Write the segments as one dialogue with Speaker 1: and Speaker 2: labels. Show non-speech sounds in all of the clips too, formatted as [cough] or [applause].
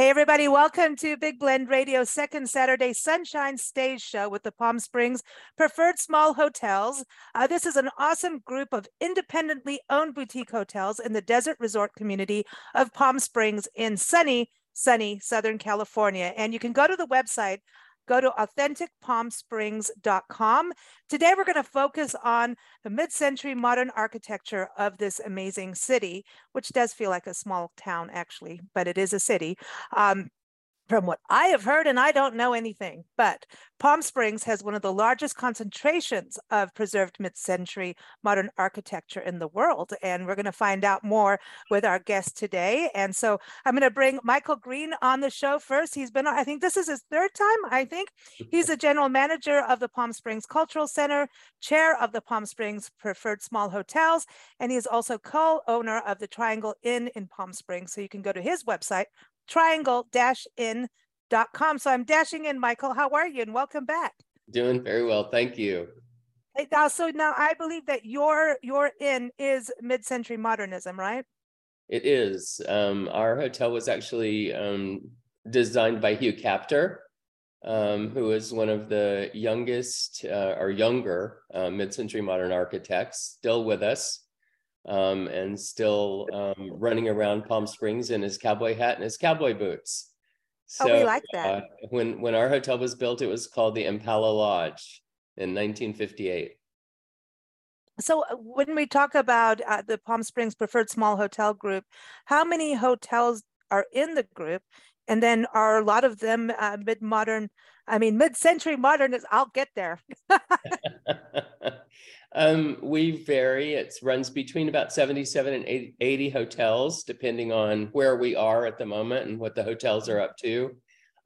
Speaker 1: Hey, everybody, welcome to Big Blend Radio second Saturday Sunshine Stage Show with the Palm Springs Preferred Small Hotels. Uh, this is an awesome group of independently owned boutique hotels in the desert resort community of Palm Springs in sunny, sunny Southern California. And you can go to the website go to authenticpalmsprings.com. Today, we're going to focus on the mid century modern architecture of this amazing city, which does feel like a small town, actually, but it is a city. Um, from what I have heard, and I don't know anything, but Palm Springs has one of the largest concentrations of preserved mid century modern architecture in the world. And we're going to find out more with our guest today. And so I'm going to bring Michael Green on the show first. He's been, I think this is his third time, I think. He's the general manager of the Palm Springs Cultural Center, chair of the Palm Springs Preferred Small Hotels, and he is also co owner of the Triangle Inn in Palm Springs. So you can go to his website, triangle-inn.com. So I'm dashing in, Michael. How are you? And welcome back.
Speaker 2: Doing very well. Thank you.
Speaker 1: Now, so now I believe that your your inn is mid-century modernism, right?
Speaker 2: It is. Um, our hotel was actually um, designed by Hugh Kaptur, um, who is one of the youngest uh, or younger uh, mid-century modern architects, still with us um, and still um, running around Palm Springs in his cowboy hat and his cowboy boots.
Speaker 1: So, oh, we like that. Uh,
Speaker 2: when when our hotel was built, it was called the Impala Lodge in 1958.
Speaker 1: So uh, when we talk about uh, the Palm Springs Preferred Small Hotel Group, how many hotels are in the group? And then are a lot of them uh, mid-modern? I mean, mid-century modern is. I'll get there. [laughs] [laughs]
Speaker 2: Um, we vary. It runs between about 77 and 80, 80, hotels, depending on where we are at the moment and what the hotels are up to.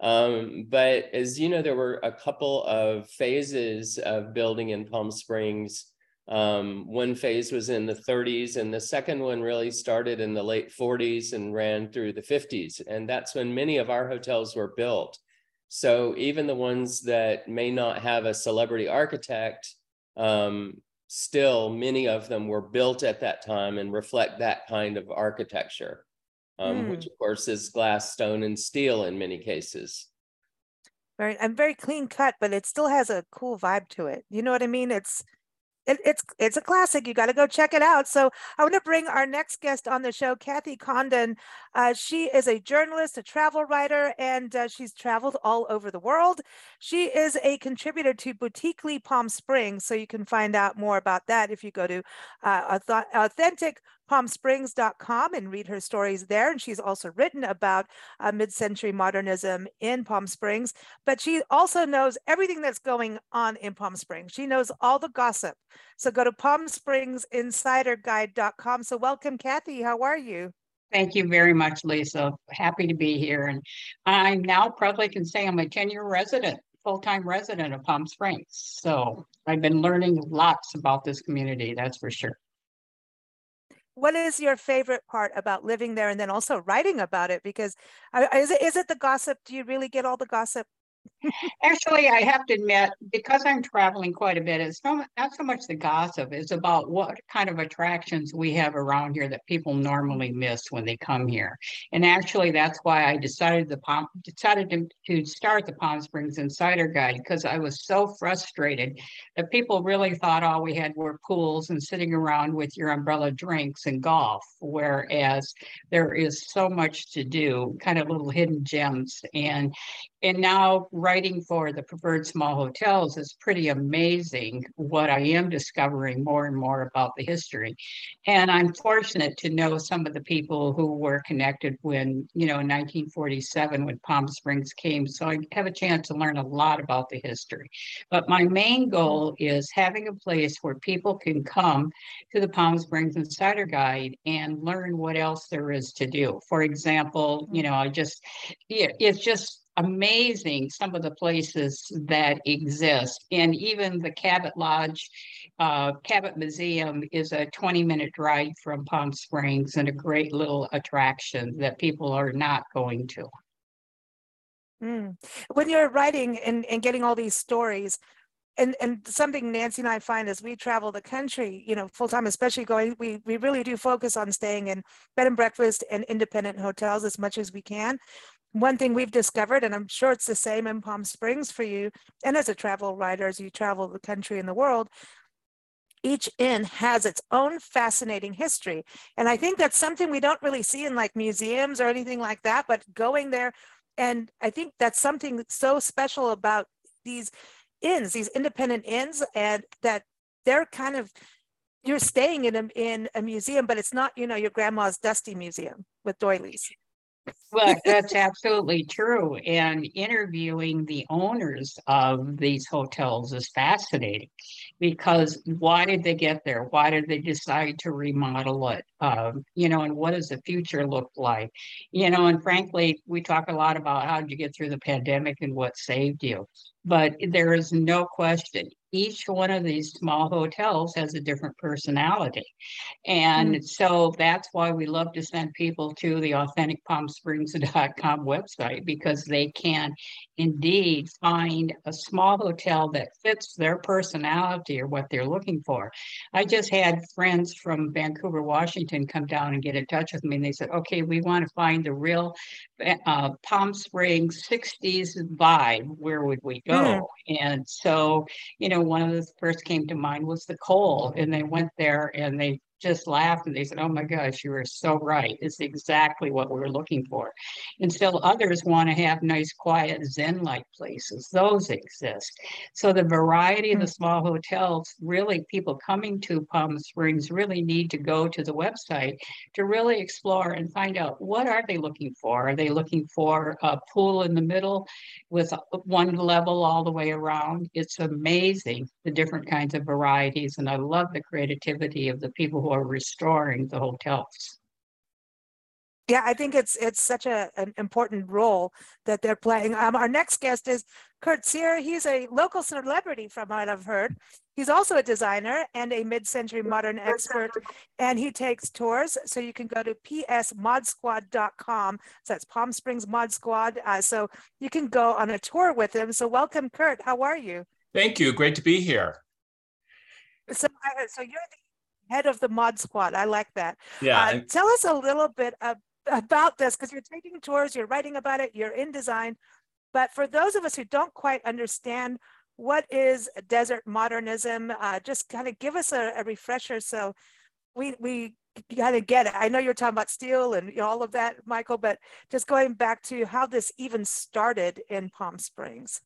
Speaker 2: Um, but as you know, there were a couple of phases of building in Palm Springs. Um, one phase was in the 30s, and the second one really started in the late 40s and ran through the 50s. And that's when many of our hotels were built. So even the ones that may not have a celebrity architect, um, still many of them were built at that time and reflect that kind of architecture, um, mm. which of course is glass, stone, and steel in many cases.
Speaker 1: Right, I'm very clean cut, but it still has a cool vibe to it. You know what I mean? It's it, it's it's a classic. You got to go check it out. So I want to bring our next guest on the show, Kathy Condon. Uh, she is a journalist, a travel writer, and uh, she's traveled all over the world. She is a contributor to Boutiquely Palm Springs, so you can find out more about that if you go to uh, authentic palmsprings.com and read her stories there. And she's also written about uh, mid century modernism in Palm Springs, but she also knows everything that's going on in Palm Springs. She knows all the gossip. So go to palmspringsinsiderguide.com. So welcome, Kathy. How are you?
Speaker 3: Thank you very much, Lisa. Happy to be here. And I now proudly can say I'm a 10 year resident, full time resident of Palm Springs. So I've been learning lots about this community, that's for sure
Speaker 1: what is your favorite part about living there and then also writing about it? Because is it is it the gossip? Do you really get all the gossip
Speaker 3: Actually, I have to admit, because I'm traveling quite a bit, it's not, not so much the gossip, it's about what kind of attractions we have around here that people normally miss when they come here. And actually, that's why I decided the decided to, to start the Palm Springs Insider Guide because I was so frustrated that people really thought all we had were pools and sitting around with your umbrella drinks and golf, whereas there is so much to do, kind of little hidden gems. And and now writing for the preferred small hotels is pretty amazing what I am discovering more and more about the history. And I'm fortunate to know some of the people who were connected when, you know, in 1947 when Palm Springs came. So I have a chance to learn a lot about the history. But my main goal is having a place where people can come to the Palm Springs Insider Guide and learn what else there is to do. For example, you know, I just, it's just amazing some of the places that exist. And even the Cabot Lodge, uh, Cabot Museum is a 20 minute drive from Palm Springs and a great little attraction that people are not going to.
Speaker 1: Mm. When you're writing and, and getting all these stories, and and something Nancy and I find as we travel the country, you know, full time, especially going, we we really do focus on staying in bed and breakfast and independent hotels as much as we can one thing we've discovered, and I'm sure it's the same in Palm Springs for you, and as a travel writer, as you travel the country and the world, each inn has its own fascinating history. And I think that's something we don't really see in like museums or anything like that, but going there, and I think that's something that's so special about these inns, these independent inns, and that they're kind of you're staying in a, in a museum, but it's not, you know, your grandma's dusty museum with doilies.
Speaker 3: Well, that's absolutely true. And interviewing the owners of these hotels is fascinating because why did they get there? Why did they decide to remodel it? Um, you know, and what does the future look like? You know, and frankly, we talk a lot about how did you get through the pandemic and what saved you. But there is no question each one of these small hotels has a different personality. And mm. so that's why we love to send people to the authenticpalmsprings.com website because they can indeed find a small hotel that fits their personality or what they're looking for. I just had friends from Vancouver, Washington come down and get in touch with me and they said, okay, we want to find the real uh, Palm Springs 60s vibe. Where would we go? Mm. And so, you know, one of the first came to mind was the Cole, and they went there and they just laughed and they said, Oh my gosh, you are so right. It's exactly what we are looking for. And still others want to have nice, quiet, Zen like places. Those exist. So the variety of the hmm. small hotels, really, people coming to Palm Springs really need to go to the website to really explore and find out what are they looking for? Are they looking for a pool in the middle with one level all the way around? It's amazing the different kinds of varieties. And I love the creativity of the people who are restoring the hotels.
Speaker 1: Yeah, I think it's it's such a, an important role that they're playing. Um, our next guest is Kurt Cyr. He's a local celebrity from what I've heard. He's also a designer and a mid-century modern expert, and he takes tours. So you can go to psmodsquad.com. So that's Palm Springs Mod Squad. Uh, so you can go on a tour with him. So welcome, Kurt. How are you?
Speaker 4: Thank you. Great to be here.
Speaker 1: So, uh, so you're the head of the mod squad. I like that.
Speaker 4: Yeah. Uh,
Speaker 1: tell us a little bit of, about this because you're taking tours, you're writing about it, you're in design. But for those of us who don't quite understand what is desert modernism, uh, just kind of give us a, a, refresher so we we kind of get it. I know you're talking about steel and you know, all of that, Michael, but just going back to how this even started in Palm Springs.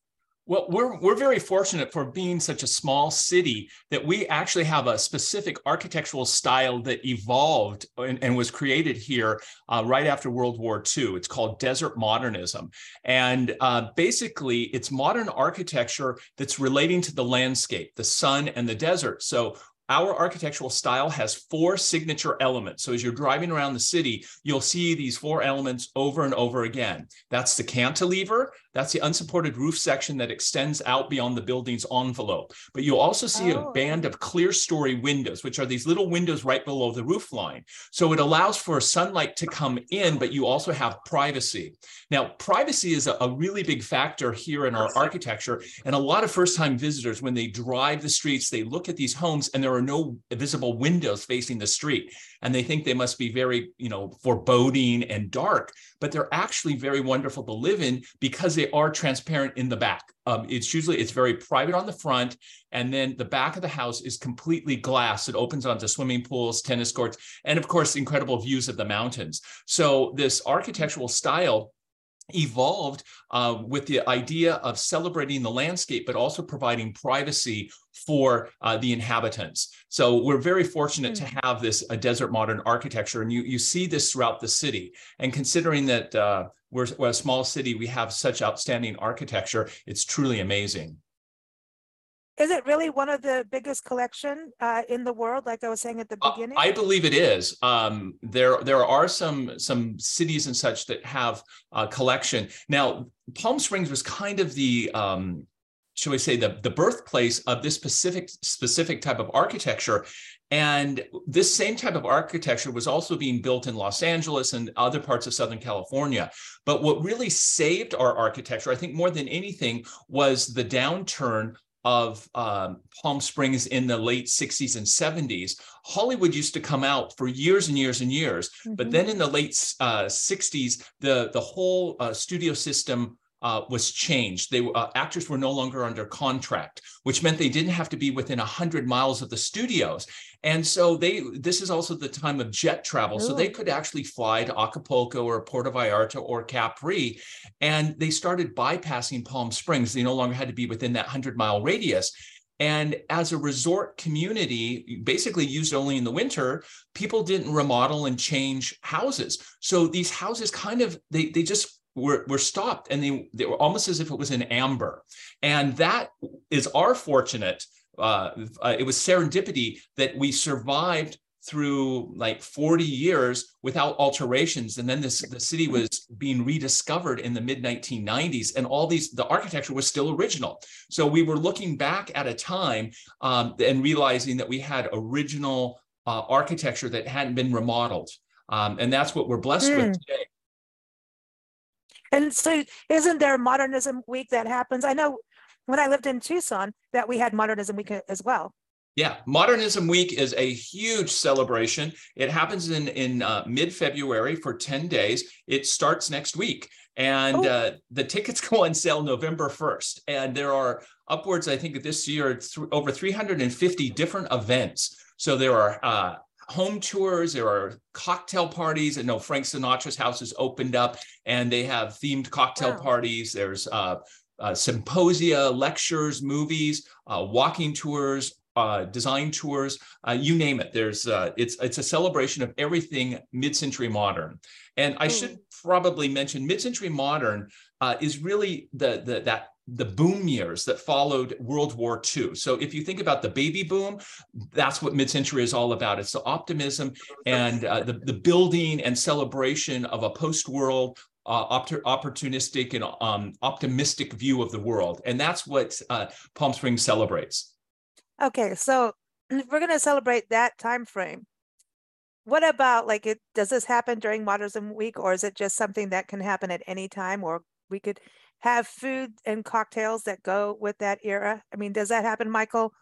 Speaker 4: Well, we're, we're very fortunate for being such a small city that we actually have a specific architectural style that evolved and, and was created here uh, right after World War II. It's called desert modernism. And uh, basically, it's modern architecture that's relating to the landscape, the sun and the desert. So our architectural style has four signature elements. So as you're driving around the city, you'll see these four elements over and over again. That's the cantilever, that's the unsupported roof section that extends out beyond the building's envelope. But you'll also see oh. a band of clerestory windows, which are these little windows right below the roof line. So it allows for sunlight to come in, but you also have privacy. Now, privacy is a, a really big factor here in our architecture. And a lot of first time visitors, when they drive the streets, they look at these homes and there are no visible windows facing the street. And they think they must be very, you know, foreboding and dark, but they're actually very wonderful to live in because they are transparent in the back. Um, it's usually it's very private on the front, and then the back of the house is completely glass. It opens onto swimming pools, tennis courts, and of course, incredible views of the mountains. So this architectural style evolved uh, with the idea of celebrating the landscape, but also providing privacy for uh, the inhabitants. So we're very fortunate mm-hmm. to hmm. have this a desert modern architecture, and you you see this throughout the city. And considering that uh, we're, we're a small city, we have such outstanding architecture. It's truly amazing.
Speaker 1: Is it really one of the biggest collection uh, in the world? Like I was saying at the
Speaker 4: Uh,
Speaker 1: beginning.
Speaker 4: I believe it is. Um, there, there are some some cities and such that have a collection. Now, Palm Springs was kind of the um, shall we say the the birthplace of this specific specific type of architecture and this same type of architecture was also being built in Los Angeles and other parts of Southern California. But what really saved our architecture, I think more than anything, was the downturn of um, Palm Springs in the late 60s and 70s. Hollywood used to come out for years and years and years. But
Speaker 1: Mhm.
Speaker 4: then in the late uh, 60s, the, the whole uh, studio system uh, was changed. They uh, actors were no longer under contract, which meant they didn't have to be within hundred miles of the studios. And so they this is also the time of jet travel, so they could actually fly to Acapulco or Puerto Vallarta or Capri, and they started bypassing Palm Springs. They no longer had to be within that hundred mile radius. And as a resort community, basically used only in the winter, people didn't remodel and change houses. So these houses kind of they they just were, were stopped and they, they were almost as if it was in amber. And that is our fortunate, uh, uh, it was serendipity that we survived through like 40 years without alterations and then this the city was being rediscovered in the mid 1990s and all these the architecture was still original so we were looking back at a time um, and realizing that we had original uh, architecture that hadn't been remodeled um, and that's what we're blessed
Speaker 1: Hmm.
Speaker 4: with today
Speaker 1: And so isn't there modernism week that happens? I know when I lived in Tucson that we had modernism week as well.
Speaker 4: Yeah, Modernism Week is a huge celebration. It happens in in uh, mid February for ten days. It starts next week, and
Speaker 1: Oh.
Speaker 4: uh, the tickets [laughs] go on sale November first. And there are upwards, I think, this year th- over three hundred and fifty different events. So there are. Uh, Home tours, there are cocktail parties. I know Frank Sinatra's house is opened up and they have themed cocktail
Speaker 1: Wow.
Speaker 4: parties. There's uh, uh, symposia, lectures, movies, uh, walking tours, uh, design tours, uh, you name it. There's uh, it's it's a celebration of everything mid-century modern. And I should probably mention mid-century modern uh, is really the the that the boom years that followed World War II. So if you think about the baby boom, that's what mid-century is all about. It's the optimism and uh, the the building and celebration of a post-world uh, opt- opportunistic and um, optimistic view of the world, and that's what uh, Palm Springs celebrates.
Speaker 1: Okay, so [clears throat] we're going to celebrate that time frame. What about like it does this happen during modernism week or is it just something that can happen at any time or we could have food and cocktails that go with that era? I mean, does that happen, Michael?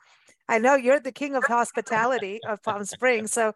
Speaker 1: I know you're the king of hospitality of Palm [laughs] Springs. So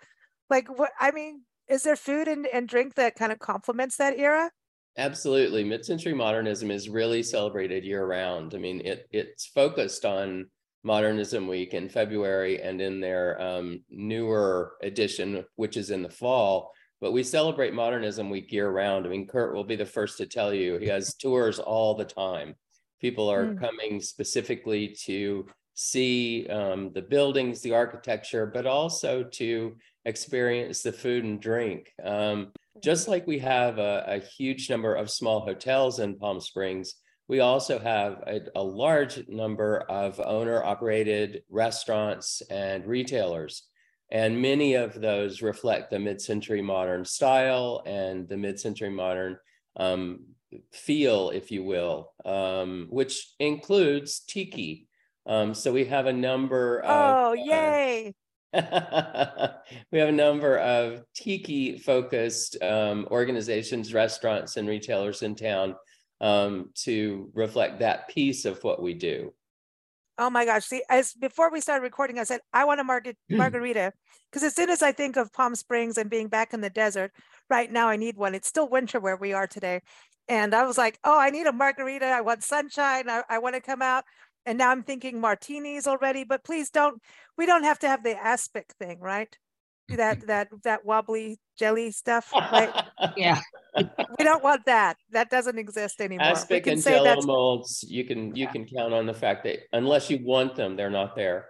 Speaker 1: like what I mean, is there food and, and drink that kind of complements that era?
Speaker 2: Absolutely. Mid-century modernism is really celebrated year round. I mean, it it's focused on Modernism Week in February and in their um, newer edition, which is in the fall. But we celebrate Modernism Week year round. I mean, Kurt will be the first to tell you he has tours all the time. People are
Speaker 1: Mm.
Speaker 2: coming specifically to see um, the buildings, the architecture, but also to experience the food and drink. Um, just like we have a, a huge number of small hotels in Palm Springs, we also have a, a large number of owner operated restaurants and retailers. And many of those reflect the mid century modern style and the mid century modern um, feel, if you will, um, which includes tiki. Um, so we have a number of.
Speaker 1: Oh,
Speaker 2: uh, [laughs]
Speaker 1: yay.
Speaker 2: we have a number of tiki focused um, organizations, restaurants, and retailers in town um, to reflect that piece of what we do.
Speaker 1: Oh my gosh. See, as before we started recording, I said, I want a marga- margarita. Because as soon as I think of Palm Springs and being back in the desert, right now I need one. It's still winter where we are today. And I was like, oh, I need a margarita. I want sunshine. I, I want to come out. And now I'm thinking martinis already, but please don't, we don't have to have the aspic thing, right? That that that wobbly jelly stuff, [laughs] right?
Speaker 3: Yeah,
Speaker 1: we don't want that. That doesn't exist anymore. we
Speaker 2: Aspic
Speaker 1: can
Speaker 2: and
Speaker 1: say
Speaker 2: jello
Speaker 1: that's
Speaker 2: molds, you can you can count on the fact that unless you want them, they're not there.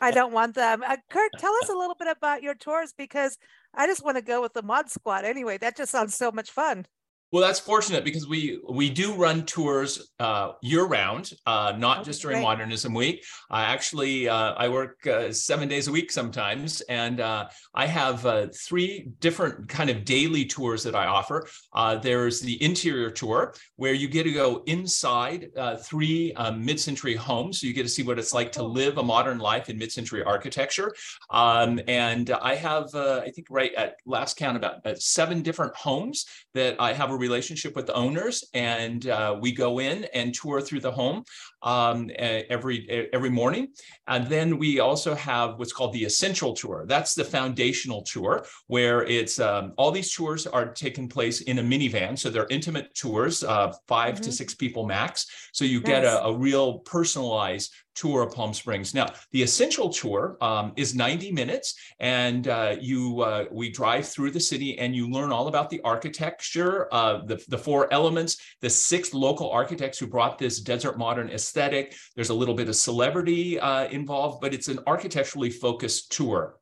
Speaker 1: I [laughs] don't want them. Uh, Kurt, tell us a little bit about your tours because I just want to go with the mod squad anyway. That just sounds so much fun.
Speaker 4: Well, that's fortunate because we we do run tours uh, year round, uh, not
Speaker 1: Oh,
Speaker 4: just during
Speaker 1: great.
Speaker 4: Modernism Week. I actually uh, I work uh, seven days a week sometimes, and uh, I have uh, three different kind of daily tours that I offer. Uh, there's the interior tour where you get to go inside uh, three mid-century homes, so you get to see what it's like to live a modern life in mid-century architecture. Um, and I have uh, I think right at last count about uh, seven different homes that I have a relationship with the owners, and uh, we go in and tour through the home um, every every morning. And then we also have what's called the essential tour. That's the foundational tour, where it's um, all these tours are taking place in a minivan, so they're intimate tours, uh, 5 to
Speaker 1: Mhm.
Speaker 4: six people max. So you get a, a real personalized tour of Palm Springs. Now, the essential tour um, is 90 minutes, and uh, you uh, we drive through the city and you learn all about the architecture, uh, the the four elements, the six local architects who brought this desert modern aesthetic. There's a little bit of celebrity uh, involved, but it's an architecturally focused tour.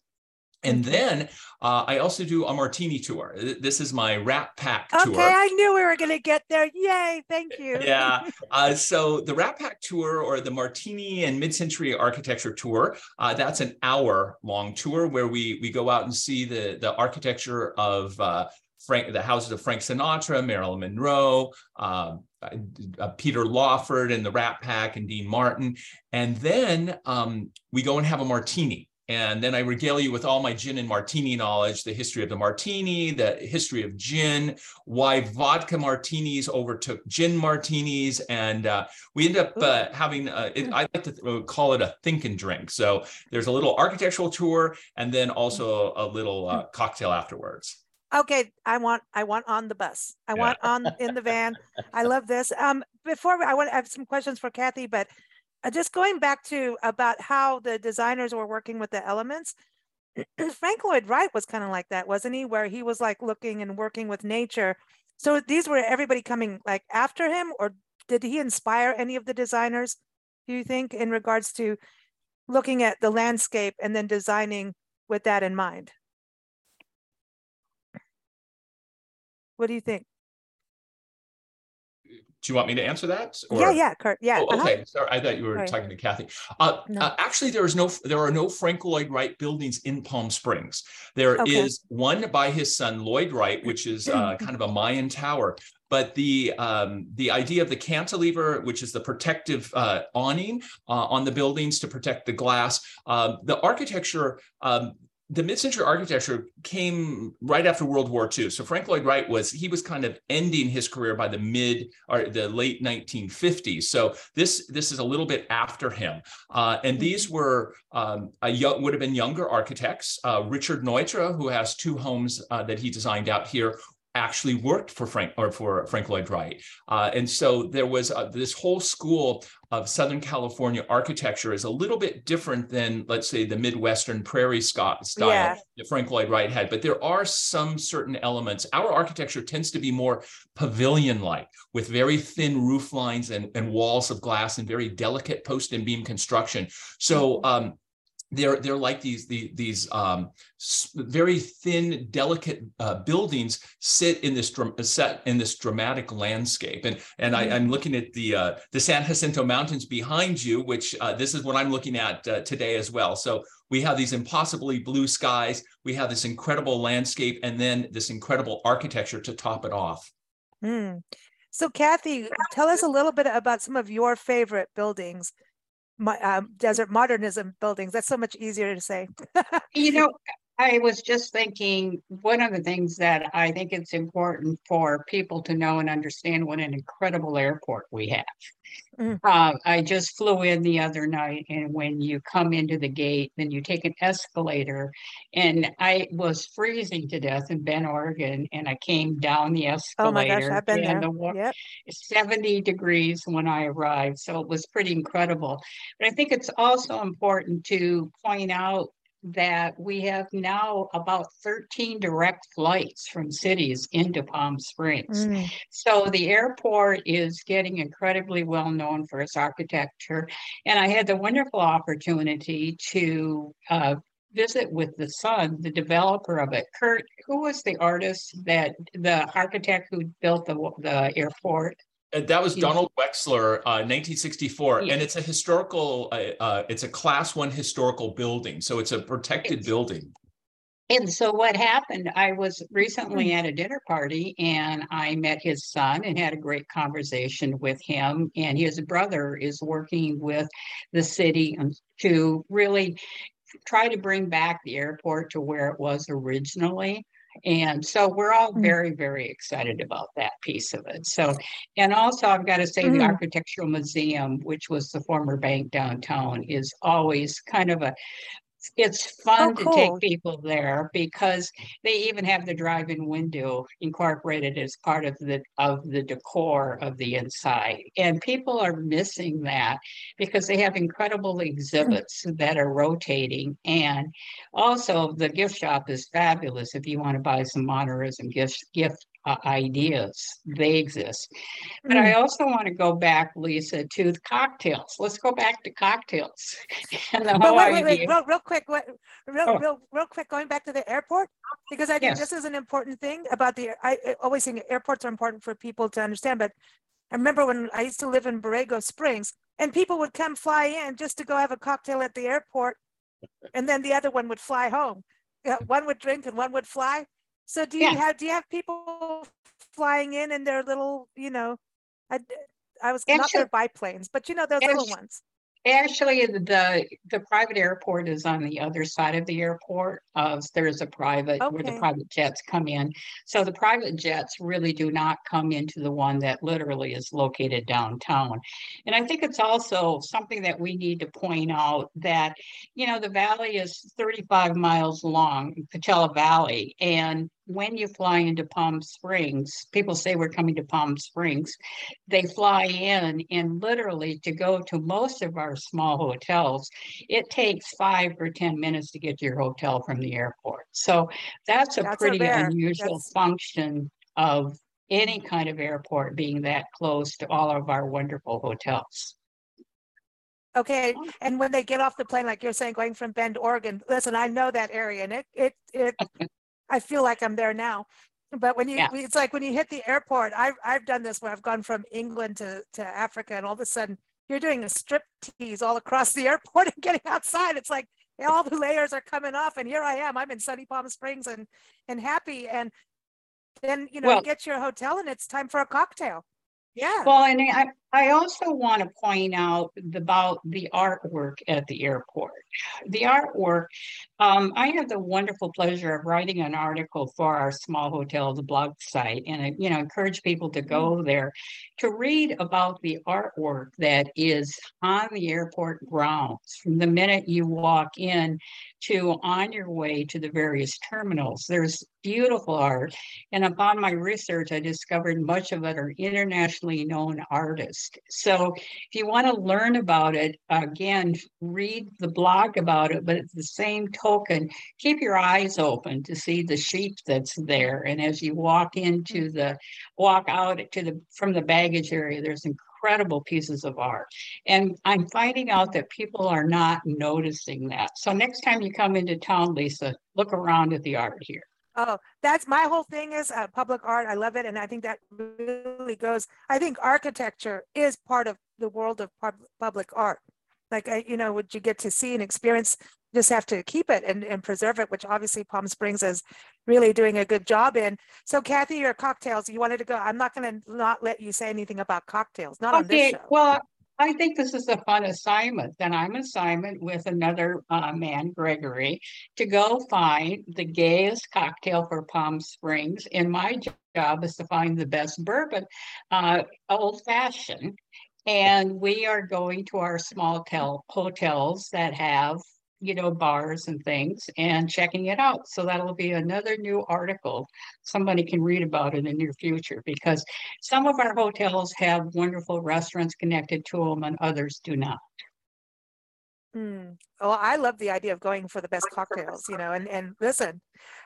Speaker 4: And then uh, I also do a martini tour. This is my Rat Pack tour. Okay.
Speaker 1: I knew we were going to get there. Yay, thank you.
Speaker 4: Yeah. Uh, so the Rat Pack tour or the Martini and Mid-Century Architecture tour, uh, that's an hour-long tour where we we go out and see the the architecture of uh, Frank, the houses of Frank Sinatra, Marilyn Monroe, um, uh, uh, Peter Lawford, and the Rat Pack, and Dean Martin, and then um, we go and have a martini. And then I regale you with all my gin and martini knowledge, the history of the martini, the history of gin, why vodka martinis overtook gin martinis, and uh, we end up uh, having. Uh, it, I like to th- call it a think and drink. So there's a little architectural tour, and then also a little uh, cocktail afterwards.
Speaker 1: Okay, I want I want on the bus. I want on in the van. I love this. Um, before I want to have some questions for Kathy, but uh, just going back to about how the designers were working with the elements. [clears throat] Frank Lloyd Wright was kind of like that, wasn't he? Where he was like looking and working with nature. So these were everybody coming like after him, or did he inspire any of the designers? Do you think in regards to looking at the landscape and then designing with that in mind? What do you think?
Speaker 4: Do you want me to answer that?
Speaker 1: Yeah,
Speaker 4: or-
Speaker 1: yeah, Kurt. Yeah.
Speaker 4: Oh,
Speaker 1: uh-huh.
Speaker 4: okay. Sorry, I thought you were
Speaker 1: Sorry.
Speaker 4: talking to Kathy. Uh,
Speaker 1: No.
Speaker 4: uh, actually, there is no, there are no Frank Lloyd Wright buildings in Palm Springs. There is
Speaker 1: Okay.
Speaker 4: one by his son Lloyd Wright, which is uh, [clears throat] kind of a Mayan tower. But the um, the idea of the cantilever, which is the protective uh, awning uh, on the buildings to protect the glass, uh, the architecture. Um, the mid-century architecture came right after World War II. So Frank Lloyd Wright was he was kind of ending his career by the mid or the late 1950s. So this this is a little bit after him. Uh, and these were um, a young, would have been younger architects. Uh, Richard Neutra, who has two homes uh, that he designed out here, actually worked for Frank or for Frank Lloyd Wright. Uh, and so there was uh, this whole school of Southern California architecture is a little bit different than, let's say, the Midwestern prairie Scott style
Speaker 1: Yeah.
Speaker 4: that Frank Lloyd Wright had. But there are some certain elements. Our architecture tends to be more pavilion-like with very thin roof lines and, and walls of glass and very delicate post and beam construction. So um, they're they're like these these, these um, very thin, delicate uh, buildings sit in this set in this dramatic landscape. And and I, I'm looking at the uh, the San Jacinto Mountains behind you, which uh, this is what I'm looking at uh, today as well. So we have these impossibly blue skies. We have this incredible landscape, and then this incredible architecture to top it off.
Speaker 1: Mm. So Kathy, tell us a little bit about some of your favorite buildings, mo- um, desert modernism buildings. That's so much easier to say.
Speaker 3: You know, I was just thinking, one of the things that I think it's important for people to know and understand what an incredible airport we have.
Speaker 1: Mm.
Speaker 3: Uh, I just flew in the other night, and when you come into the gate, then you take an escalator. And I was freezing to death in Bend, Oregon, and I came down the escalator.
Speaker 1: Oh my gosh. I've been there.
Speaker 3: the wa-
Speaker 1: Yep.
Speaker 3: 70 degrees when I arrived. So it was pretty incredible. But I think it's also important to point out that we have now about 13 direct flights from cities into Palm Springs.
Speaker 1: Mm.
Speaker 3: So the airport is getting incredibly well known for its architecture. And I had the wonderful opportunity to uh, visit with the son, the developer of it. Kurt, who was the artist that the architect who built the the airport?
Speaker 4: And that was Donald Wexler, uh, 1964,
Speaker 3: Yes.
Speaker 4: and it's a historical. Uh, uh, it's a Class One historical building, so it's a protected
Speaker 3: It's-
Speaker 4: building.
Speaker 3: And so what happened, I was recently at a dinner party and I met his son and had a great conversation with him. And his brother is working with the city to really try to bring back the airport to where it was originally. And so we're all
Speaker 1: Mm.
Speaker 3: very, very excited about that piece of it. So, and also I've got to say the
Speaker 1: Mm.
Speaker 3: Architectural Museum, which was the former bank downtown, is always kind of a it's fun oh, to take people there because they even have the drive-in window incorporated as part of the of the decor of the inside. And people are missing that because they have incredible hmm. exhibits that are rotating. And also the gift shop is fabulous if you want to buy some modernism gift gift uh, ideas. They exist. But I also want to go back, Lisa, to the cocktails. Let's go back to cocktails. [laughs] And the
Speaker 1: But wait, wait, wait, real, real quick, what, real,
Speaker 3: Oh.
Speaker 1: real, real quick, going back to the airport, because I think
Speaker 3: Yes.
Speaker 1: this is an important thing about the, I I always think airports are important for people to understand, but I remember when I used to live in Borrego Springs and people would come fly in just to go have a cocktail at the airport. And then the other one would fly home. Yeah, one would drink and one would fly. So do you
Speaker 3: Yeah.
Speaker 1: have, do you have people flying in in their little, you know, I, I was not their biplanes, but you know, those little
Speaker 3: actu-
Speaker 1: ones.
Speaker 3: Actually, the, the private airport is on the other side of the airport. Uh, there's a private, where the private jets come in. So the private jets really do not come into the one that literally is located downtown. And I think it's also something that we need to point out that, you know, the valley is thirty-five miles long, Coachella Valley. And when you fly into Palm Springs, people say we're coming to Palm Springs they fly in and literally to go to most of our small hotels, it takes five or 10 minutes to get to your hotel from the airport. So that's a
Speaker 1: That's
Speaker 3: pretty unusual
Speaker 1: that's-
Speaker 3: function of any kind of airport being that close to all of our wonderful hotels.
Speaker 1: Okay, and when they get off the plane, like you're saying, going from Bend, Oregon, listen, I know that area and it, it, it, [laughs] I feel like I'm there now. But when you,
Speaker 3: Yeah.
Speaker 1: it's like when you hit the airport, I've, I've done this where I've gone from England to, to Africa and all of a sudden you're doing a strip tease all across the [laughs] airport and getting outside. It's like all the layers are coming off and here I am, I'm in sunny Palm Springs and, and happy. And then, you know,
Speaker 3: Well-
Speaker 1: you get your hotel and it's time for a cocktail. Yeah.
Speaker 3: Well, and I, I also want to point out about the artwork at the airport. The artwork, um, I had the wonderful pleasure of writing an article for our small hotel, the blog site, and I, you know, encourage people to go there to read about the artwork that is on the airport grounds from the minute you walk in to on your way to the various terminals. There's beautiful art. And upon my research, I discovered much of it are internationally known artists. So if you want to learn about it, again, read the blog about it, but at the same token, keep your eyes open to see the sheep that's there. And as you walk into the, walk out to the, from the baggage area, there's incredible pieces of art. And I'm finding out that people are not noticing that. So next time you come into town, Lisa, look around at the art here.
Speaker 1: Oh, that's my whole thing is uh, public art. I love it. And I think that really goes, I think architecture is part of the world of pub- public art. Like, I, you know, what you get to see and experience, you just have to keep it and, and preserve it, which obviously Palm Springs is really doing a good job in. So Kathy, your cocktails, you wanted to go, I'm not going to not let you say anything about cocktails, not on this
Speaker 3: Okay,
Speaker 1: show.
Speaker 3: well, I think this is a fun assignment. Then I'm assignment with another uh, man, Gregory, to go find the gayest cocktail for Palm Springs. And my job is to find the best bourbon, uh, old fashioned. And we are going to our small tel- hotels that have, you know, bars and things and checking it out. So that'll be another new article somebody can read about in the near future because some of our hotels have wonderful restaurants connected to them and others do not.
Speaker 1: Hmm. Well, I love the idea of going for the best cocktails, you know, and, and listen.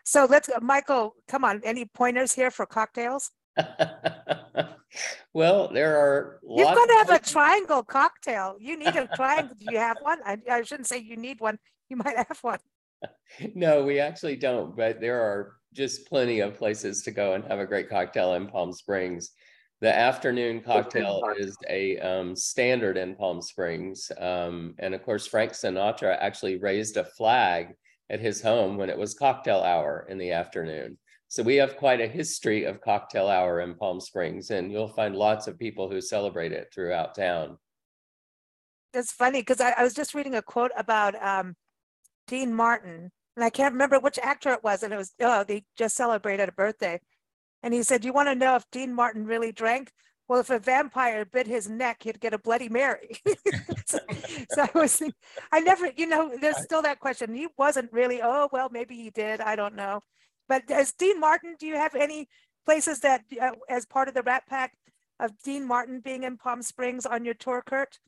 Speaker 1: So let's, Michael, come on, any pointers here for cocktails? [laughs]
Speaker 2: well, there are
Speaker 1: You've got to have a triangle cocktail. You need a triangle. Do you have one? I, I shouldn't say you need one. You might have one. [laughs]
Speaker 2: no, we actually don't, but there are just plenty of places to go and have a great cocktail in Palm Springs. The afternoon cocktail is a um, standard in Palm Springs. Um, and of course, Frank Sinatra actually raised a flag at his home when it was cocktail hour in the afternoon. So we have quite a history of cocktail hour in Palm Springs, and you'll find lots of people who celebrate it throughout town.
Speaker 1: That's funny because I, I, was just reading a quote about um, Dean Martin, and I can't remember which actor it was, and it was oh they just celebrated a birthday, and he said, "You want to know if Dean Martin really drank? Well, if a vampire bit his neck, he'd get a Bloody Mary." [laughs] so, so, I was, thinking, I never, you know, there's still that question. He wasn't really. Oh well, maybe he did. I don't know. But as Dean Martin, do you have any places that, uh, as part of the Rat Pack, of Dean Martin being in Palm Springs on your tour, Kurt?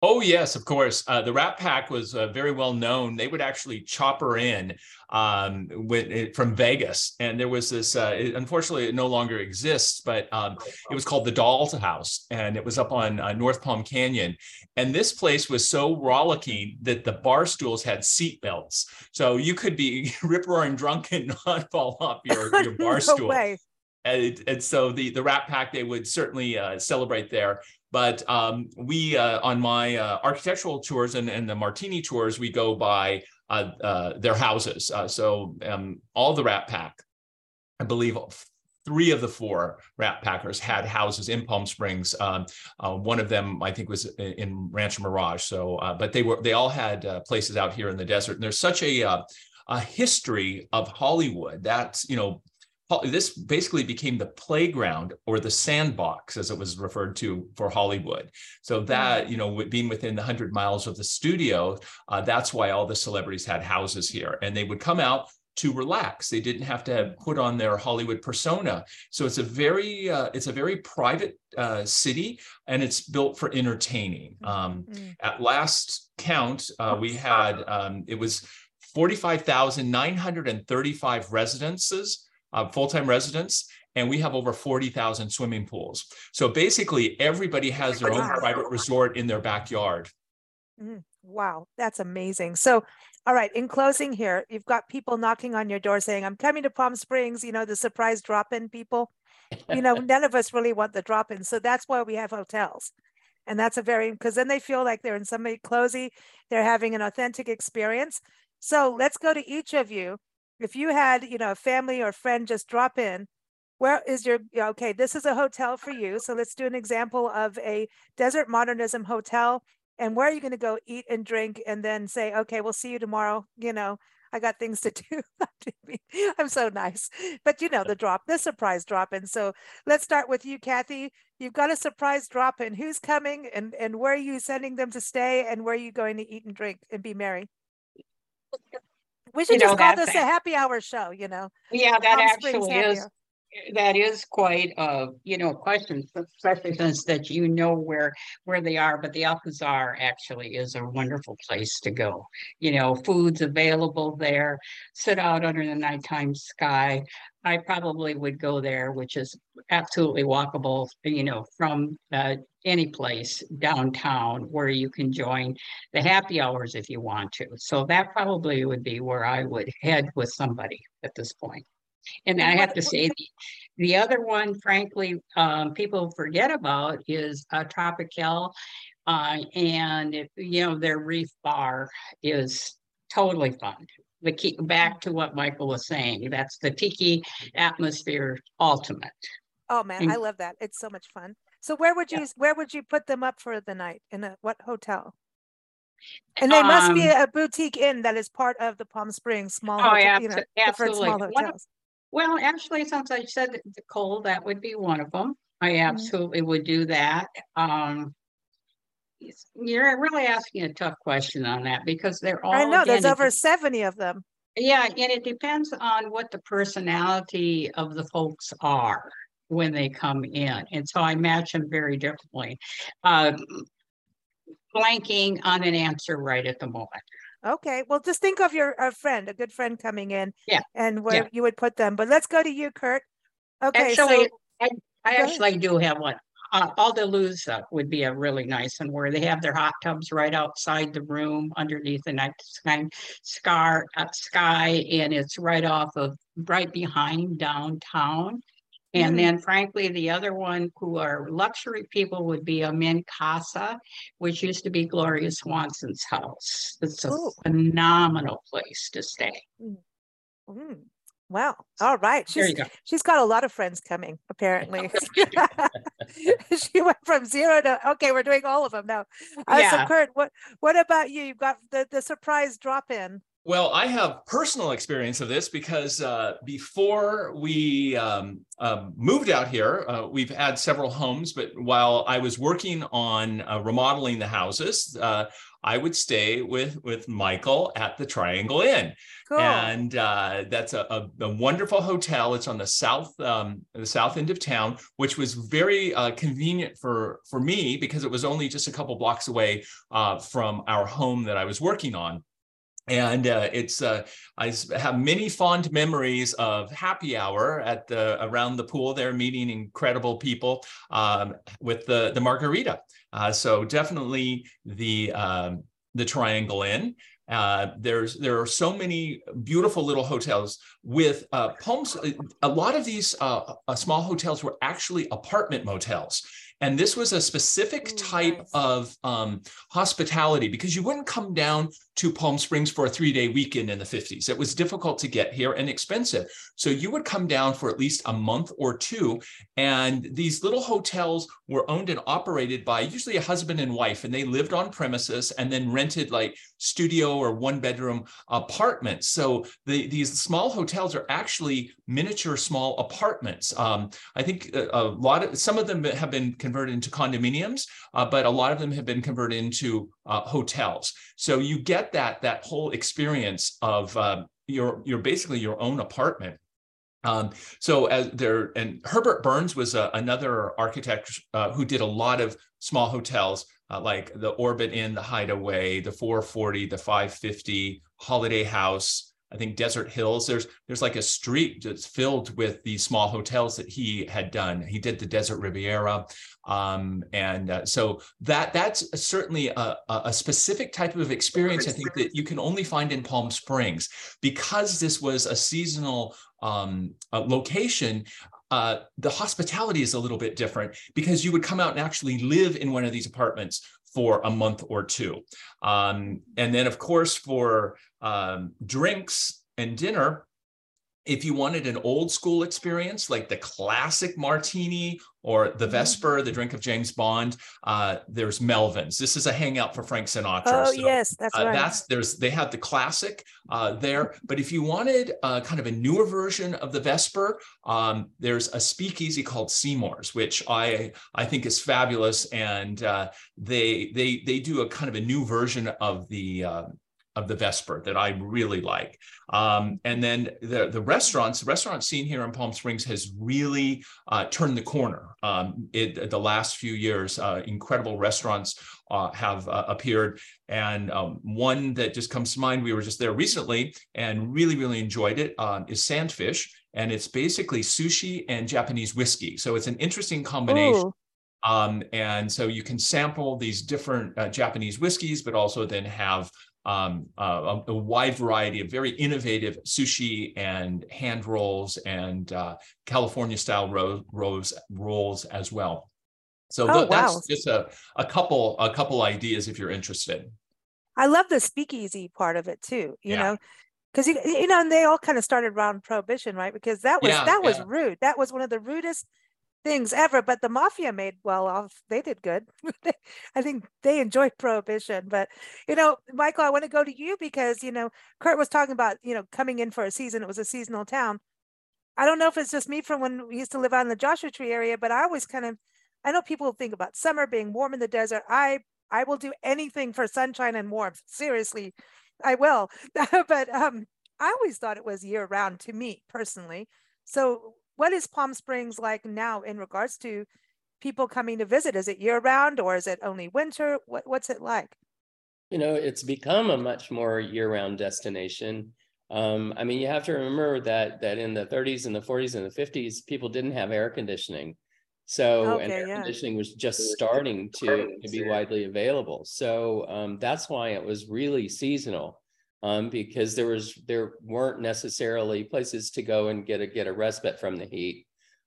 Speaker 4: Oh yes, of course. Uh, the Rat Pack was uh, very well known. They would actually chopper in um, with, from Vegas, and there was this. Uh, it, unfortunately, it no longer exists, but um, it was called the Doll's House, and it was up on uh, North Palm Canyon. And this place was so rollicking that the bar stools had seat belts, so you could be [laughs] rip roaring drunk and [laughs] not fall off your [laughs] your bar no stool. Way. And, and, so the the Rat Pack they would certainly uh, celebrate there. But um, we, uh, on my uh, architectural tours and, and the Martini tours, we go by uh, uh their houses. Uh, so um, all the Rat Pack, I believe three of the four Rat Packers had houses in Palm Springs. Um, uh, one of them, I think, was in Rancho Mirage. So, but they were they all had places out here in the desert. And there's such a a history of Hollywood. That's you know this basically became the playground or the sandbox as it was referred to for hollywood so that mm. you know being within the 100 miles of the studio uh, that's why all the celebrities had houses here and they would come out to relax they didn't have to put on their hollywood persona so it's a very uh, it's a very private uh, city and it's built for entertaining mm. um, mm. at last count uh, we had um, it was 45,935 residences uh, full-time residents, and we have over 40,000 swimming pools. So basically, everybody has their own private resort in their backyard.
Speaker 1: Mm, wow, that's amazing. So, all right, in closing here, you've got people knocking on your door saying, I'm coming to Palm Springs, you know, the surprise drop in people. You know, none of us really want the drop in. So that's why we have hotels. And that's a very, because then they feel like they're in somebody cozy, they're having an authentic experience. So let's go to each of you if you had, you know, a family or friend just drop in, where is your, okay, this is a hotel for you. So let's do an example of a desert modernism hotel. And where are you going to go eat and drink and then say, okay, we'll see you tomorrow. You know, I got things to [laughs] do. I'm so nice. But you know, the drop, the surprise drop in. So let's start with you, Kathy. You've got a surprise drop in. Who's coming and, and where are you sending them to stay and where are you going to eat and drink and be merry? [laughs] We should you just know, call this a happy hour show, you know.
Speaker 3: Yeah, that Palm actually is that is quite a you know question, especially since that you know where where they are. But the Alcazar actually is a wonderful place to go. You know, food's available there. Sit out under the nighttime sky. I probably would go there, which is absolutely walkable. You know, from uh, any place downtown where you can join the happy hours if you want to. So that probably would be where I would head with somebody at this point. And I have to say, the, the other one, frankly, um, people forget about is uh, Tropicale. Uh, and, it, you know, their reef bar is totally fun. The key, back to what Michael was saying, that's the tiki atmosphere ultimate.
Speaker 1: Oh man, and, I love that. It's so much fun. So where would you yeah. where would you put them up for the night? In a what hotel? And they must be um a boutique inn that is part of the Palm Springs small. Oh, hotel, you know,
Speaker 3: absolutely. Hotels. Well, actually, since I said the Cole, that would be one of them. I mm-hmm. absolutely would do that. Um, you're really asking a tough question on that because they're all.
Speaker 1: I know there's over 70 of them.
Speaker 3: Yeah, and it depends on what the personality of the folks are when they come in. And so I match them very differently. Uh, blanking on an answer right at the moment.
Speaker 1: Okay. Well, just think of your a friend, a good friend coming in.
Speaker 3: Yeah.
Speaker 1: And where yeah. you would put them. But let's go to you, Kurt. Okay.
Speaker 3: Actually, so, I, I actually do have one. uh, Aldalooza would be a really nice one where they have their hot tubs right outside the room underneath the night sky, scar, uh, sky, and it's right off of right behind downtown. And then frankly, the other one who are luxury people would be a Min Casa, which used to be Gloria Swanson's house. It's a
Speaker 1: Ooh.
Speaker 3: phenomenal place to stay.
Speaker 1: Mm, Wow. All right.
Speaker 3: There
Speaker 1: She's
Speaker 3: you go.
Speaker 1: she's got a lot of friends coming, apparently. [laughs] [laughs] she went from zero to okay, we're doing all of them now. Uh, so Kurt, what what about you? You've got the, the surprise drop in.
Speaker 4: Well, I have personal experience of this because uh, before we um, um, moved out here, uh, we've had several homes. But while I was working on uh, remodeling the houses, uh, I would stay with with Michael at the Triangle Inn,
Speaker 1: Cool.
Speaker 4: and uh, that's a, a, a wonderful hotel. It's on the south um, the south end of town, which was very uh, convenient for for me because it was only just a couple blocks away uh, from our home that I was working on and uh, it's uh, I have many fond memories of happy hour at the around the pool there, meeting incredible people um, with the the margarita. Uh, so definitely the um, the Triangle Inn. Uh, there's there are so many beautiful little hotels with uh, Palms. A lot of these uh, uh, small hotels were actually apartment motels. And this was a specific type of um, hospitality because you wouldn't come down to Palm Springs for a three day weekend in the 50s. It was difficult to get here and expensive. So you would come down for at least a month or two. And these little hotels were owned and operated by usually a husband and wife, and they lived on premises and then rented like studio or one bedroom apartments. So the, these small hotels are actually miniature small apartments. Um, I think a, a lot of some of them have been converted into condominiums, uh, but a lot of them have been converted into uh, hotels. So you get that that whole experience of uh, your your basically your own apartment. Um, so as there and Herbert Burns was uh, another architect uh, who did a lot of small hotels uh, like the Orbit In, the Hideaway, the 440, the 550, Holiday House. I think Desert Hills. There's there's like a street that's filled with these small hotels that he had done. He did the Desert Riviera, um, and uh, so that that's certainly a, a specific type of experience. I think that you can only find in Palm Springs because this was a seasonal um, uh, location. Uh, the hospitality is a little bit different because you would come out and actually live in one of these apartments for a month or two. Um, and then, of course, for um, drinks and dinner, if you wanted an old school experience like the classic martini or the Vesper, the drink of James Bond, uh, there's Melvyn's. This is a hangout for Frank Sinatra.
Speaker 1: oh
Speaker 4: So,
Speaker 1: yes, that's
Speaker 4: uh,
Speaker 1: right.
Speaker 4: that's there's they have the classic uh, there, but if you wanted uh, kind of a newer version of the Vesper, um, there's a speakeasy called Seymour's, which I I think is fabulous, and uh, they they they do a kind of a new version of the uh, of the Vesper that I really like. Um, and then the the restaurants, the restaurant scene here in Palm Springs has really uh, turned the corner. Um, it, the last few years, uh, incredible restaurants uh, have uh, appeared, and um, one that just comes to mind. We were just there recently and really really enjoyed it. Um, is Sandfish, and it's basically sushi and Japanese whiskey. So it's an interesting combination.
Speaker 1: Ooh,
Speaker 4: Um, and so you can sample these different uh, Japanese whiskeys, but also then have um, uh, a, a wide variety of very innovative sushi and hand rolls and uh, California style ro- rolls rolls as well. So
Speaker 1: Oh,
Speaker 4: that's
Speaker 1: wow.
Speaker 4: just a, a couple a couple ideas if you're interested.
Speaker 1: I love the speakeasy part of it too. You
Speaker 4: Yeah.
Speaker 1: know, because you you know, and they all kind of started around prohibition, right? Because that was
Speaker 4: Yeah,
Speaker 1: that was
Speaker 4: yeah.
Speaker 1: rude. That was one of the rudest things ever. But the mafia made well off. They did good. [laughs] I think they enjoyed prohibition. But you know, Michael, I want to go to you because you know, Kurt was talking about you know coming in for a season. It was a seasonal town. I don't know if it's just me from when we used to live out in the Joshua Tree area, but I always kind of, I know people think about summer being warm in the desert. I I will do anything for sunshine and warmth. Seriously, I will. [laughs] but um, I always thought it was year round to me personally. So, what is Palm Springs like now in regards to people coming to visit? Is it year round or is it only winter? What What's it like?
Speaker 2: You know, it's become a much more year-round destination. Um, I mean, you have to remember that that in the 30s and the 40s and the 50s, people didn't have air conditioning. So, and air
Speaker 1: yeah.
Speaker 2: conditioning was just starting to, to be widely available. So, um, that's why it was really seasonal. Um, because there was, there weren't necessarily places to go and get a, get a respite from the heat.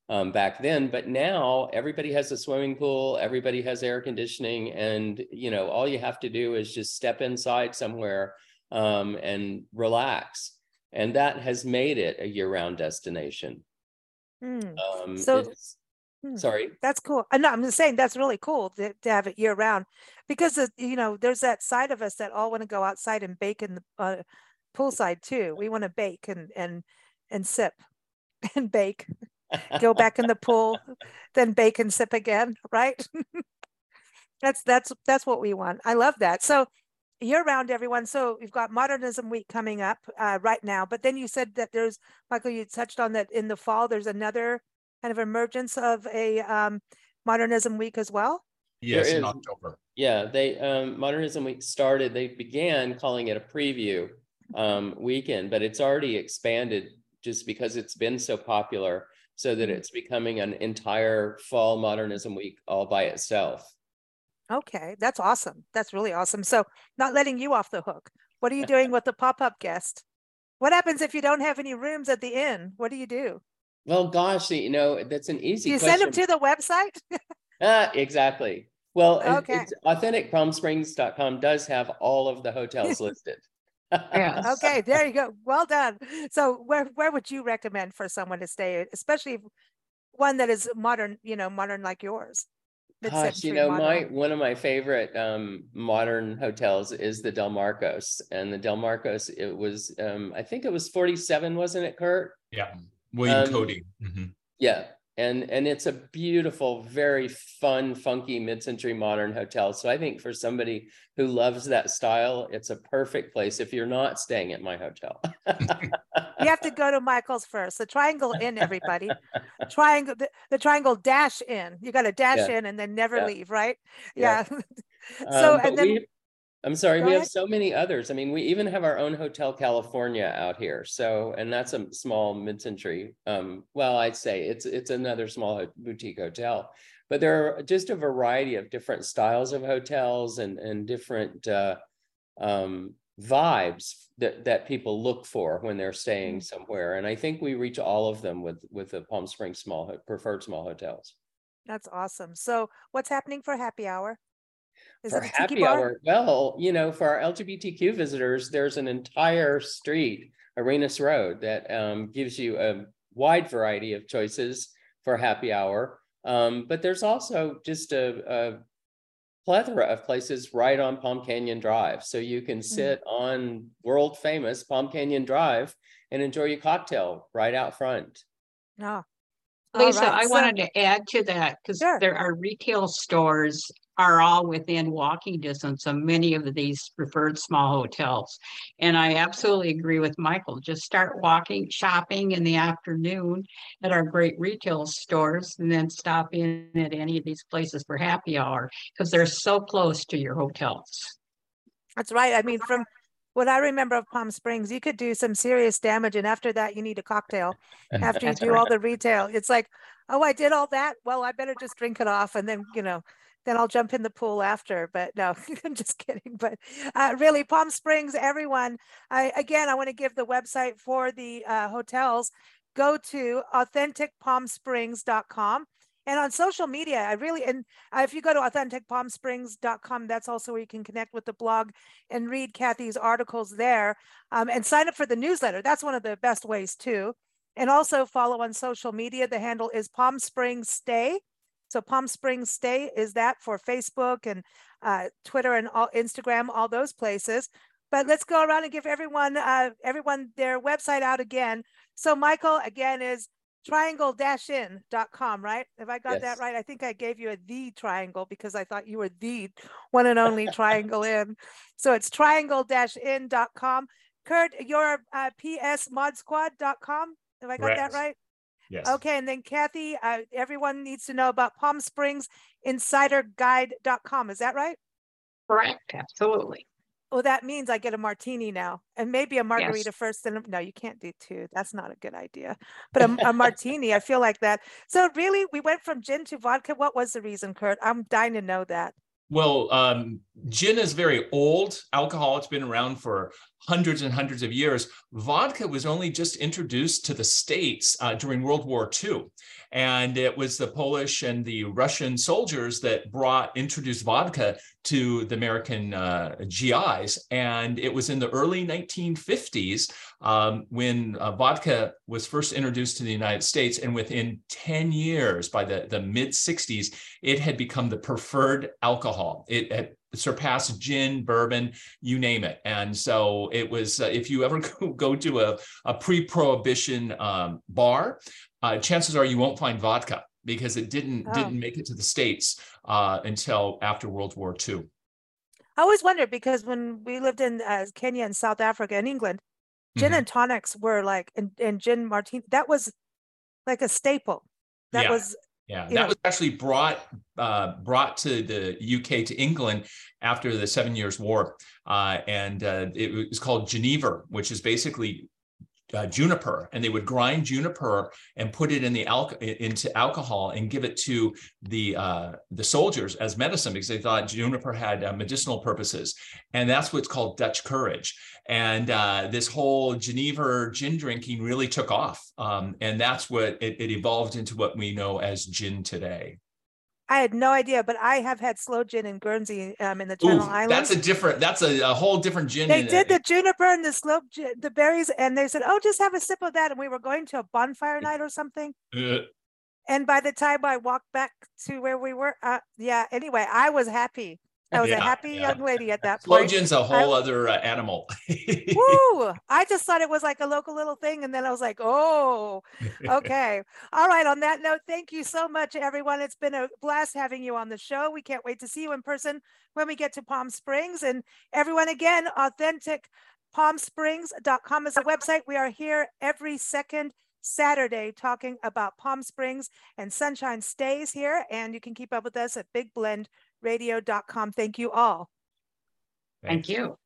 Speaker 2: Um, back then, but now everybody has a swimming pool, everybody has air conditioning, and you know, all you have to do is just step inside somewhere um, and relax. And that has made it a year-round destination. Um,
Speaker 1: So- Hmm.
Speaker 2: sorry.
Speaker 1: That's cool. Uh, No, I'm just saying that's really cool to, to have it year round because you know there's that side of us that all want to go outside and bake in the uh, poolside too. We want to bake and and and sip [laughs] and bake, go back in the pool, [laughs] then bake and sip again, right? [laughs] that's that's that's what we want. I love that. So year round, everyone. So we've got Modernism Week coming up uh, right now, but then you said that there's Michael. You touched on that in the fall. There's another kind of emergence of a um, Modernism Week as well.
Speaker 4: Yes, in
Speaker 2: is-
Speaker 4: October.
Speaker 2: Yeah, they um, Modernism Week started. They began calling it a preview um, weekend, but it's already expanded just because it's been so popular, so that
Speaker 1: Mhm.
Speaker 2: it's becoming an entire fall Modernism Week all by itself.
Speaker 1: Okay, that's awesome. That's really awesome. So not letting you off the hook. What are you [laughs] doing with the pop-up guest? What happens if you don't have any rooms at the inn? What do you do?
Speaker 2: Well, gosh, you know that's an easy
Speaker 1: you
Speaker 2: question.
Speaker 1: send them to the website? [laughs]
Speaker 2: Ah, exactly. Well,
Speaker 1: Okay.
Speaker 2: it's authenticpalmsprings.com does have all of the hotels [laughs] listed.
Speaker 3: Yes. [laughs]
Speaker 1: okay, there you go. Well done. So where where would you recommend for someone to stay, especially one that is modern, you know, modern like yours?
Speaker 2: Gosh,
Speaker 1: mid-century
Speaker 2: you know, my one of my favorite um modern hotels is the Del Marcos. And the Del Marcos, it was um, I think it was 47, wasn't it, Kurt?
Speaker 4: Yeah, William
Speaker 2: Um,
Speaker 4: Cody. Mhm.
Speaker 2: Yeah. And and it's a beautiful, very fun, funky mid-century modern hotel. So I think for somebody who loves that style, it's a perfect place if you're not staying at my hotel.
Speaker 1: You have to go to Michael's first. The Triangle Inn, everybody. Triangle, the, the Triangle Dash Inn. You got to dash
Speaker 2: Yeah.
Speaker 1: in and then never
Speaker 2: Yeah.
Speaker 1: leave, right?
Speaker 2: Yeah.
Speaker 1: Yeah. [laughs] so
Speaker 2: Um,
Speaker 1: and then
Speaker 2: we- I'm sorry,
Speaker 1: Go
Speaker 2: we have so many others. I mean, we even have our own Hotel California out here. So, and that's a small mid-century. Um, well, I'd say it's it's another small boutique hotel. But there are just a variety of different styles of hotels and and different uh, um, vibes that that people look for when they're staying
Speaker 1: Mm.
Speaker 2: somewhere. And I think we reach all of them with with the Palm Springs small preferred small hotels.
Speaker 1: that's awesome. So what's happening for happy hour? Is
Speaker 2: for
Speaker 1: it a tiki
Speaker 2: happy
Speaker 1: bar?
Speaker 2: hour well you know for our lgbtq visitors there's an entire street arenas road that um, gives you a wide variety of choices for happy hour um, but there's also just a, a plethora of places right on palm canyon drive so you can sit on world famous palm canyon drive and enjoy your cocktail right out front
Speaker 1: No. All
Speaker 3: Lisa,
Speaker 1: right,
Speaker 3: I
Speaker 1: so-
Speaker 3: wanted to add to that because
Speaker 1: Sure.
Speaker 3: there are retail stores are all within walking distance of many of these preferred small hotels. And I absolutely agree with Michael. Just start walking, shopping in the afternoon at our great retail stores and then stop in at any of these places for happy hour because they're so close to your hotels.
Speaker 1: That's right. I mean, from what I remember of Palm Springs, you could do some serious damage. And after that, you need a cocktail [laughs] after you
Speaker 3: That's
Speaker 1: do all the retail. It's like, oh, I did all that. Well, I better just drink it off and then, you know, then I'll jump in the pool after. But no, [laughs] I'm just kidding. But uh, really, Palm Springs, everyone, I, again, I want to give the website for the uh, hotels. Go to authenticpalmsprings.com. And on social media, I really, and uh, if you go to authenticpalmsprings.com, that's also where you can connect with the blog and read Kathy's articles there um, and sign up for the newsletter. That's one of the best ways too. And also follow on social media. The handle is Palm Springs Stay. So Palm Springs State is that for Facebook and uh, Twitter and all, Instagram, all those places. But let's go around and give everyone uh, everyone their website out again. So Michael again is triangle-inn.com, right? If I got
Speaker 2: Yes.
Speaker 1: that right? I think I gave you a the triangle because I thought you were the one and only [laughs] triangle in. So it's triangle-inn.com. Kurt, your uh, psmodsquad.com. Have I got that right?
Speaker 4: Yes.
Speaker 1: Okay, and then Kathy, uh, everyone needs to know about Palm Springs Insider Guide.com. Is that right?
Speaker 3: Correct, absolutely.
Speaker 1: well, that means I get a martini now and maybe a margarita first. And no, you can't do two. That's not a good idea. But a, [laughs] a martini, I feel like that. So really, we went from gin to vodka. What was the reason, Kurt? I'm dying to know that.
Speaker 4: Well, um, gin is very old alcohol. It's been around for hundreds and hundreds of years. Vodka was only just introduced to the States uh, during World War II. And it was the Polish and the Russian soldiers that brought, introduced vodka to the American uh, GIs. And it was in the early 1950s um, when uh, vodka was first introduced to the United States. And within 10 years, by the, the mid 60s, it had become the preferred alcohol. It had surpassed gin, bourbon, you name it. And so it was, uh, if you ever [laughs] go, to a, a pre prohibition um, bar, uh, chances are you won't find vodka because it didn't oh. didn't make it to the states uh, until after World War II.
Speaker 1: I always wondered because when we lived in uh, Kenya and South Africa and England, gin mm-hmm. and tonics were like and, and gin martini that was like a staple. That
Speaker 4: yeah.
Speaker 1: was
Speaker 4: yeah, that was actually brought uh, brought to the UK to England after the Seven Years War, uh, and uh, it was called Genever, which is basically uh, juniper and they would grind juniper and put it in the al- into alcohol and give it to the uh, the soldiers as medicine because they thought juniper had uh, medicinal purposes. And that's what's called Dutch courage. And uh, this whole Genever gin drinking really took off. Um, and that's what it, it evolved into what we know as gin today.
Speaker 1: I had no idea, but I have had sloe gin in Guernsey um, in the Channel Ooh, Islands.
Speaker 4: That's a different. That's a, a whole different gin.
Speaker 1: They did the juniper and the sloe, gin, the berries, and they said, "Oh, just have a sip of that." And we were going to a bonfire night or something. Uh, and by the time I walked back to where we were, uh, yeah. Anyway, I was happy. I was yeah, a happy yeah. young lady at that point.
Speaker 4: Sloe gin's a whole I, other uh, animal. [laughs]
Speaker 1: woo! I just thought it was like a local little thing, and then I was like, "Oh, [laughs] okay, all right." On that note, thank you so much, everyone. It's been a blast having you on the show. We can't wait to see you in person when we get to Palm Springs. And everyone, again, authenticpalmsprings.com is a website. We are here every second Saturday talking about Palm Springs and Sunshine stays here, and you can keep up with us at Big Blend radio.com. Thank you all.
Speaker 3: Thank you.